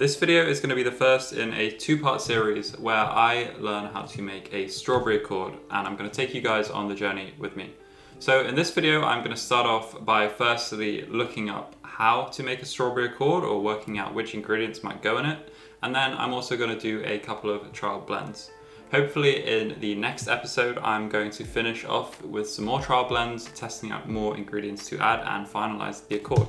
This video is going to be the first in a two-part series where I learn how to make a strawberry accord and I'm going to take you guys on the journey with me. So in this video I'm going to start off by firstly looking up how to make a strawberry accord or working out which ingredients might go in it and then I'm also going to do a couple of trial blends. Hopefully in the next episode I'm going to finish off with some more trial blends, testing out more ingredients to add and finalize the accord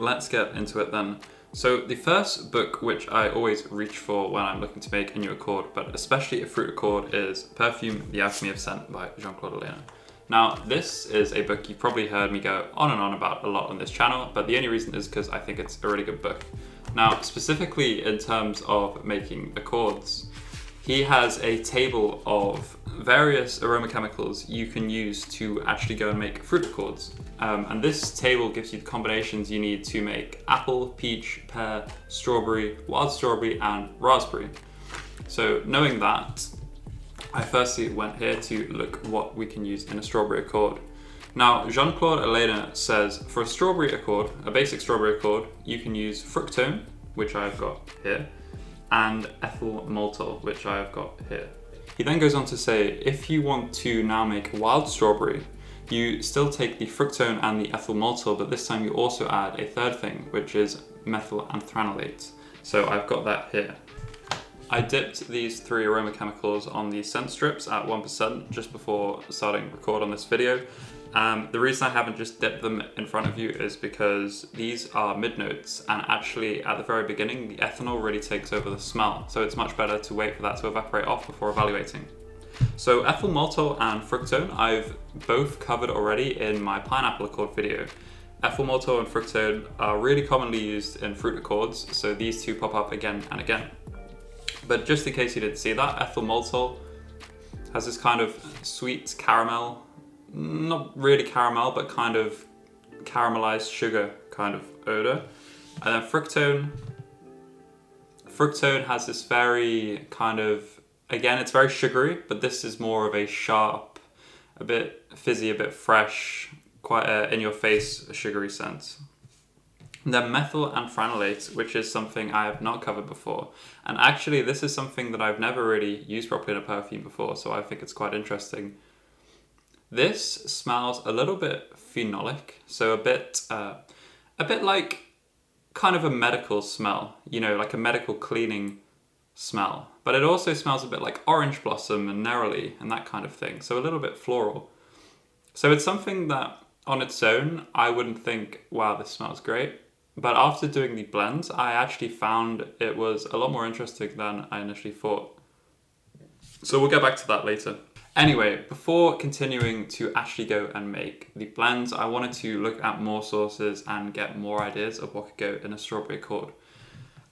let's get into it then. So the first book which I always reach for when I'm looking to make a new accord, but especially a fruit accord, is Perfume: The Alchemy of Scent by Jean-Claude Ellena. Now, this is a book you've probably heard me go on and on about a lot on this channel, but the only reason is because I think it's a really good book. Now, specifically in terms of making accords, he has a table of various aroma chemicals you can use to actually go and make fruit accords. Um, and this table gives you the combinations you need to make apple, peach, pear, strawberry, wild strawberry, and raspberry. So knowing that, I firstly went here to look what we can use in a strawberry accord. Now, Jean-Claude Ellena says for a strawberry accord, a basic strawberry accord, you can use fructone, which I've got here, and ethyl maltol, which I have got here. He then goes on to say, if you want to now make wild strawberry, you still take the fructone and the ethyl maltol, but this time you also add a third thing, which is methyl anthranilate. So I've got that here. I dipped these three aroma chemicals on the scent strips at 1% just before starting record on this video, um, the reason I haven't just dipped them in front of you is because these are mid notes, and actually, at the very beginning, the ethanol really takes over the smell, so it's much better to wait for that to evaporate off before evaluating. So, ethyl maltol and fructone, I've both covered already in my pineapple accord video. Ethyl maltol and fructone are really commonly used in fruit accords, so these two pop up again and again. But just in case you didn't see that, ethyl maltol has this kind of sweet caramel not really caramel, but kind of caramelized sugar kind of odor. And then fructone. Fructone has this very kind of, again, it's very sugary, but this is more of a sharp, a bit fizzy, a bit fresh, quite a in your face sugary scent. And then methyl anthranilate, which is something I have not covered before. And actually, this is something that I've never really used properly in a perfume before, so I think it's quite interesting. This smells a little bit phenolic, so a bit, uh, a bit like kind of a medical smell, you know, like a medical cleaning smell. But it also smells a bit like orange blossom and neroli and that kind of thing, so a little bit floral. So it's something that on its own I wouldn't think, wow, this smells great. But after doing the blends, I actually found it was a lot more interesting than I initially thought. So we'll get back to that later. Anyway, before continuing to actually go and make the blends, I wanted to look at more sources and get more ideas of what could go in a strawberry accord.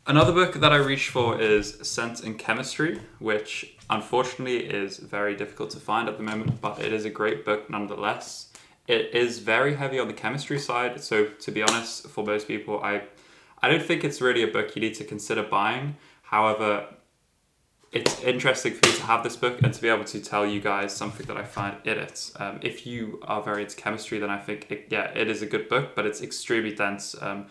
Another book that I reached for is Scent and Chemistry, which unfortunately is very difficult to find at the moment, but it is a great book nonetheless. It is very heavy on the chemistry side, so to be honest, for most people, I I don't think it's really a book you need to consider buying. However, it's interesting for me to have this book and to be able to tell you guys something that I find in it. Um, if you are very into chemistry, then I think it, yeah, it is a good book, but it's extremely dense. Um,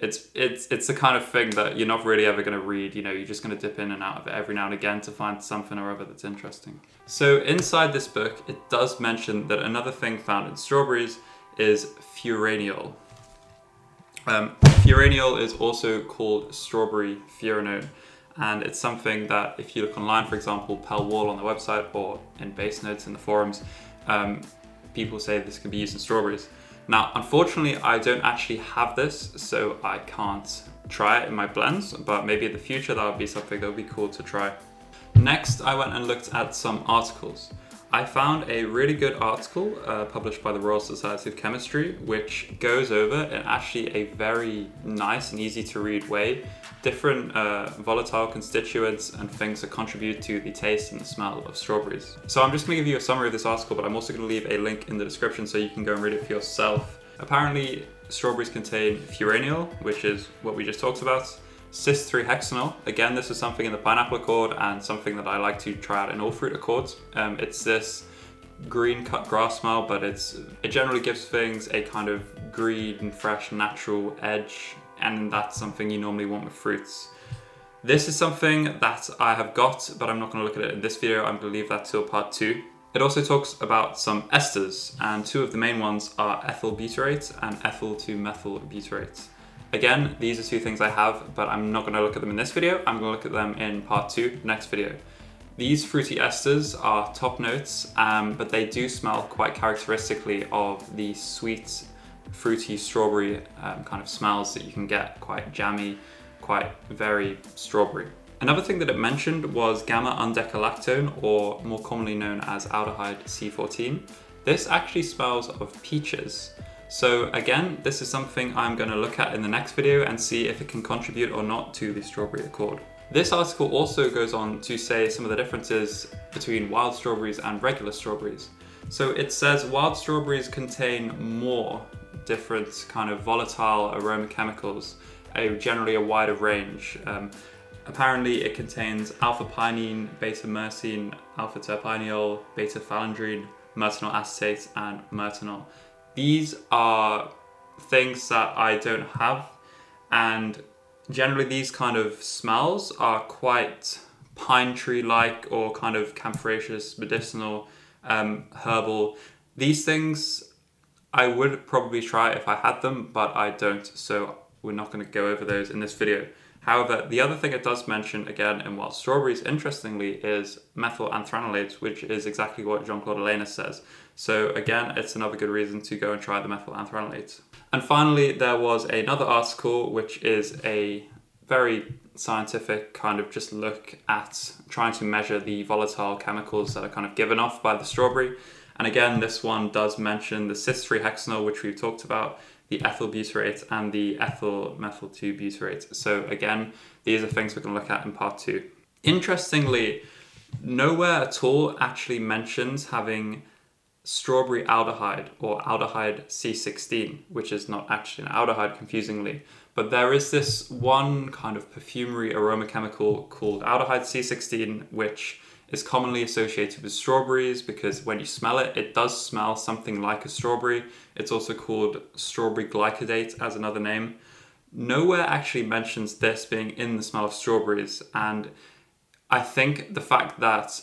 it's it's it's the kind of thing that you're not really ever going to read. You know, you're just going to dip in and out of it every now and again to find something or other that's interesting. So inside this book, it does mention that another thing found in strawberries is furaneol. Um, is also called strawberry furanone and it's something that if you look online, for example, Pell Wall on the website or in Basenotes in the forums, um, people say this can be used in strawberries. Now, unfortunately, I don't actually have this, so I can't try it in my blends, but maybe in the future that would be something that would be cool to try. Next, I went and looked at some articles. I found a really good article uh, published by the Royal Society of Chemistry, which goes over in actually a very nice and easy to read way different uh, volatile constituents and things that contribute to the taste and the smell of strawberries. So I'm just going to give you a summary of this article, but I'm also going to leave a link in the description so you can go and read it for yourself. Apparently, strawberries contain furaneol, which is what we just talked about, cis 3-hexenol. Again, this is something in the pineapple accord and something that I like to try out in all fruit accords. Um, it's this green cut grass smell, but it's it generally gives things a kind of green, fresh, natural edge and that's something you normally want with fruits. This is something that I have got, but I'm not going to look at it in this video. I'm going to leave that till part two. It also talks about some esters, and two of the main ones are ethyl butyrate and ethyl 2-methyl butyrate. Again, these are two things I have, but I'm not going to look at them in this video. I'm going to look at them in part two, next video. These fruity esters are top notes, um, but they do smell quite characteristically of the sweet, fruity strawberry um, kind of smells that you can get, quite jammy, quite very strawberry. Another thing that it mentioned was gamma undecalactone, or more commonly known as aldehyde C14. This actually smells of peaches. So again, this is something I'm going to look at in the next video and see if it can contribute or not to the strawberry accord. This article also goes on to say some of the differences between wild strawberries and regular strawberries. So it says wild strawberries contain more different kind of volatile aroma chemicals, a generally a wider range. Um, Apparently, it contains alpha pinene, beta myrcene, alpha terpineol, beta phellandrene, myrtenol acetate, and myrtenol. These are things that I don't have, and generally, these kind of smells are quite pine tree like or kind of camphoraceous, medicinal, um, herbal. These things I would probably try if I had them, but I don't, so we're not going to go over those in this video. However, the other thing it does mention again in wild strawberries, interestingly, is methyl anthranilate, which is exactly what Jean Claude Alenas says. So again, it's another good reason to go and try the methyl anthranilate. And finally, there was another article which is a very scientific kind of just look at trying to measure the volatile chemicals that are kind of given off by the strawberry. And again, this one does mention the cis 3 hexenol, which we've talked about, the ethyl butyrate and the ethyl methyl 2 butyrate. So again, these are things we're going to look at in part two. Interestingly, nowhere at all actually mentions having strawberry aldehyde or aldehyde C16, which is not actually an aldehyde confusingly, but there is this one kind of perfumery aroma chemical called aldehyde C16, which is commonly associated with strawberries because when you smell it, it does smell something like a strawberry. It's also called strawberry glycidate as another name. Nowhere actually mentions this being in the smell of strawberries, and I think the fact that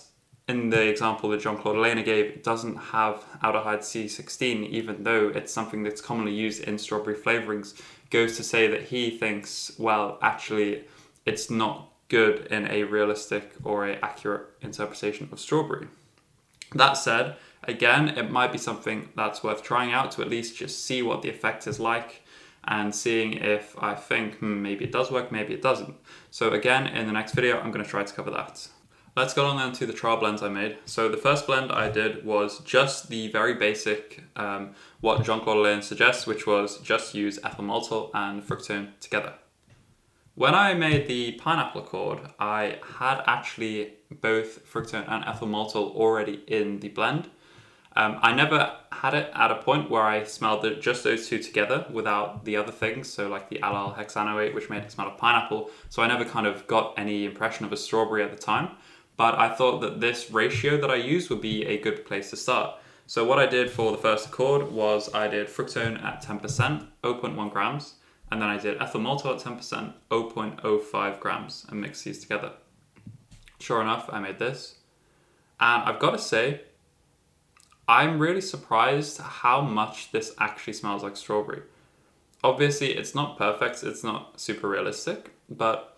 in the example that Jean Claude Alenas gave, it doesn't have aldehyde C16, even though it's something that's commonly used in strawberry flavorings, goes to say that he thinks, well, actually, it's not good in a realistic or a accurate interpretation of strawberry. That said, again, it might be something that's worth trying out to at least just see what the effect is like and seeing if I think hmm, maybe it does work, maybe it doesn't. So again, in the next video, I'm going to try to cover that. Let's go on then to the trial blends I made. So the first blend I did was just the very basic, um, what Jean-Claude Alenas suggests, which was just use ethyl maltol and fructone together. When I made the pineapple accord, I had actually both fructone and ethyl maltol already in the blend. Um, I never had it at a point where I smelled the, just those two together without the other things, so like the allyl hexanoate, which made it smell of pineapple. So I never kind of got any impression of a strawberry at the time. But I thought that this ratio that I used would be a good place to start. So what I did for the first accord was I did fructone at 10%, 0.1 grams, and then I did ethyl maltol at 10%, 0.05 grams, and mixed these together. Sure enough, I made this. And I've got to say, I'm really surprised how much this actually smells like strawberry. Obviously, it's not perfect, it's not super realistic, but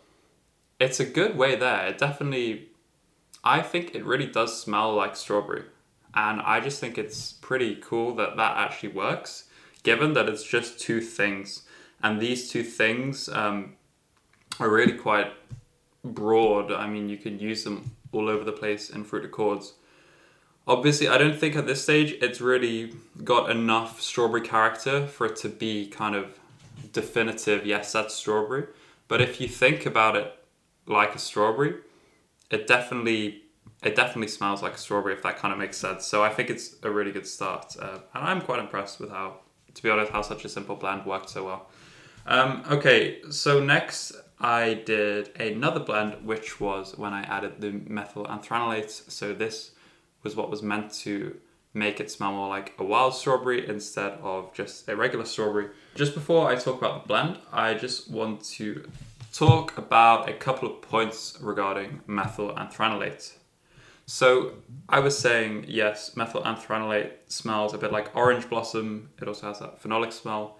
it's a good way there. It definitely, I think it really does smell like strawberry. And I just think it's pretty cool that that actually works, given that it's just two things and these two things um, are really quite broad. I mean, you can use them all over the place in fruit accords. Obviously, I don't think at this stage it's really got enough strawberry character for it to be kind of definitive. Yes, that's strawberry. But if you think about it like a strawberry, it definitely it definitely smells like a strawberry. If that kind of makes sense. So I think it's a really good start, uh, and I'm quite impressed with how, to be honest, how such a simple blend worked so well. Um, okay, so next I did another blend, which was when I added the methyl anthranilate. So this was what was meant to make it smell more like a wild strawberry instead of just a regular strawberry. Just before I talk about the blend, I just want to talk about a couple of points regarding methyl anthranilate. So I was saying, yes, methyl anthranilate smells a bit like orange blossom. It also has that phenolic smell.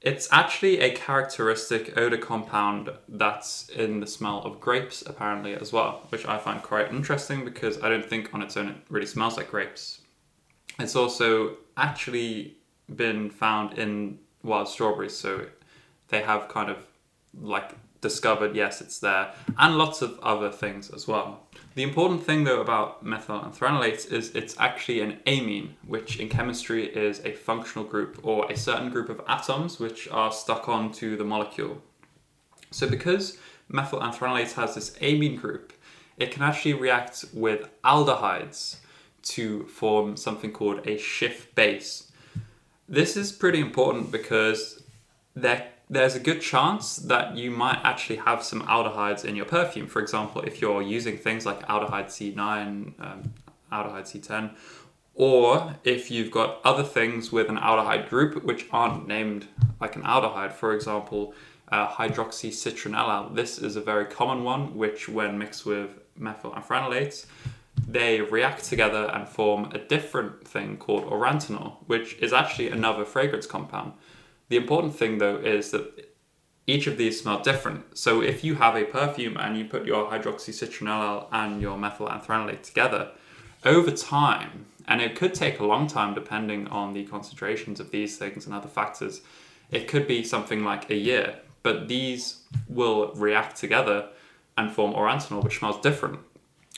It's actually a characteristic odor compound that's in the smell of grapes, apparently, as well, which I find quite interesting because I don't think on its own it really smells like grapes. It's also actually been found in wild strawberries, so they have kind of like discovered, yes, it's there, and lots of other things as well. The important thing though about methyl anthranilate is it's actually an amine, which in chemistry is a functional group or a certain group of atoms which are stuck onto the molecule. So because methyl anthranilate has this amine group, it can actually react with aldehydes to form something called a Schiff base. This is pretty important because there there's a good chance that you might actually have some aldehydes in your perfume. For example, if you're using things like aldehyde C9, um, aldehyde C10, or if you've got other things with an aldehyde group which aren't named like an aldehyde, for example, uh, hydroxycitronellal. This is a very common one, which when mixed with methyl anthranilate, they react together and form a different thing called aurantiol, which is actually another fragrance compound. The important thing though is that each of these smell different. So if you have a perfume and you put your hydroxycitronellal and your methyl anthranilate together, over time, and it could take a long time depending on the concentrations of these things and other factors, it could be something like a year, but these will react together and form aurantiol, which smells different.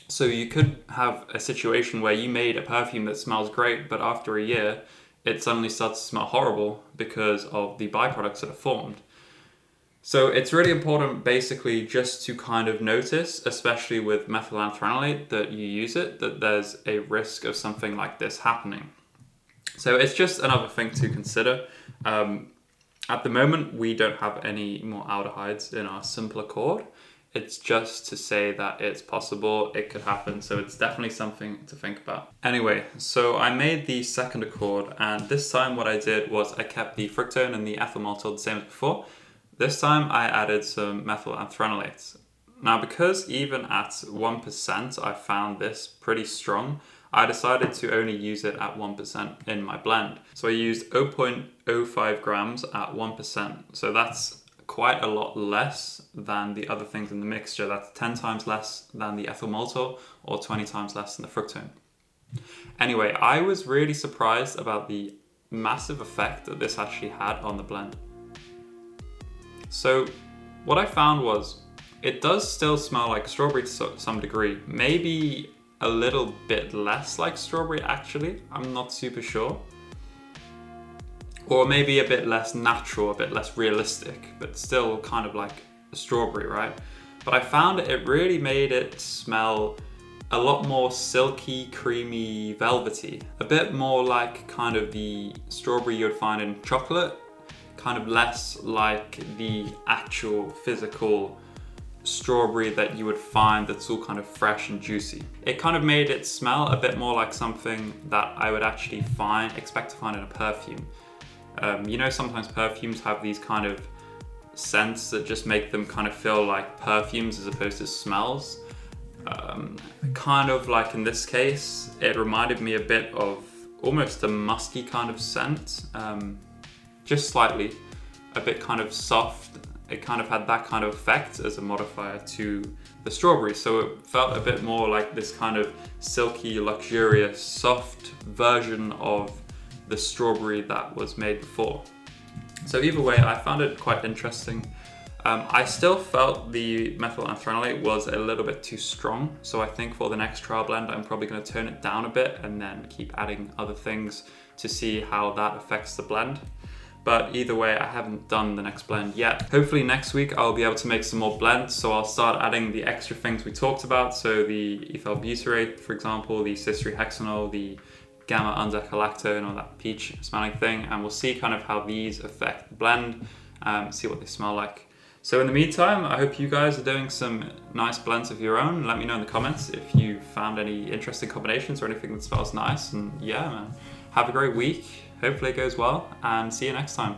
So you could have a situation where you made a perfume that smells great, but after a year, it suddenly starts to smell horrible because of the byproducts that are formed. So it's really important basically just to kind of notice, especially with methylanthranilate that you use it, that there's a risk of something like this happening. So it's just another thing to consider. Um, at the moment, we don't have any more aldehydes in our simpler accord it's just to say that it's possible, it could happen, so it's definitely something to think about. Anyway, so I made the second accord, and this time what I did was I kept the fructone and the ethyl maltol the same as before. This time I added some methyl anthranilate. Now, because even at 1%, I found this pretty strong, I decided to only use it at 1% in my blend. So I used 0.05 grams at 1%. So that's quite a lot less than the other things in the mixture. That's 10 times less than the ethyl maltol or 20 times less than the fructone. Anyway, I was really surprised about the massive effect that this actually had on the blend. So, what I found was it does still smell like strawberry to some degree, maybe a little bit less like strawberry actually, I'm not super sure or maybe a bit less natural, a bit less realistic, but still kind of like a strawberry, right? But I found it really made it smell a lot more silky, creamy, velvety. A bit more like kind of the strawberry you'd find in chocolate, kind of less like the actual physical strawberry that you would find that's all kind of fresh and juicy. It kind of made it smell a bit more like something that I would actually find, expect to find in a perfume. Um, you know, sometimes perfumes have these kind of scents that just make them kind of feel like perfumes as opposed to smells. Um, kind of like in this case, it reminded me a bit of almost a musky kind of scent, um, just slightly, a bit kind of soft. It kind of had that kind of effect as a modifier to the strawberry, so it felt a bit more like this kind of silky, luxurious, soft version of the strawberry that was made before. So either way, I found it quite interesting. Um, I still felt the methyl anthranilate was a little bit too strong, so I think for the next trial blend, I'm probably going to turn it down a bit and then keep adding other things to see how that affects the blend. But either way, I haven't done the next blend yet. Hopefully next week I'll be able to make some more blends, so I'll start adding the extra things we talked about. So the ethyl butyrate, for example, the hexenol, the gamma undecalactone or that peach smelling thing, and we'll see kind of how these affect the blend, um, see what they smell like. So in the meantime, I hope you guys are doing some nice blends of your own. Let me know in the comments if you found any interesting combinations or anything that smells nice. And yeah, man, have a great week. Hopefully it goes well, and see you next time.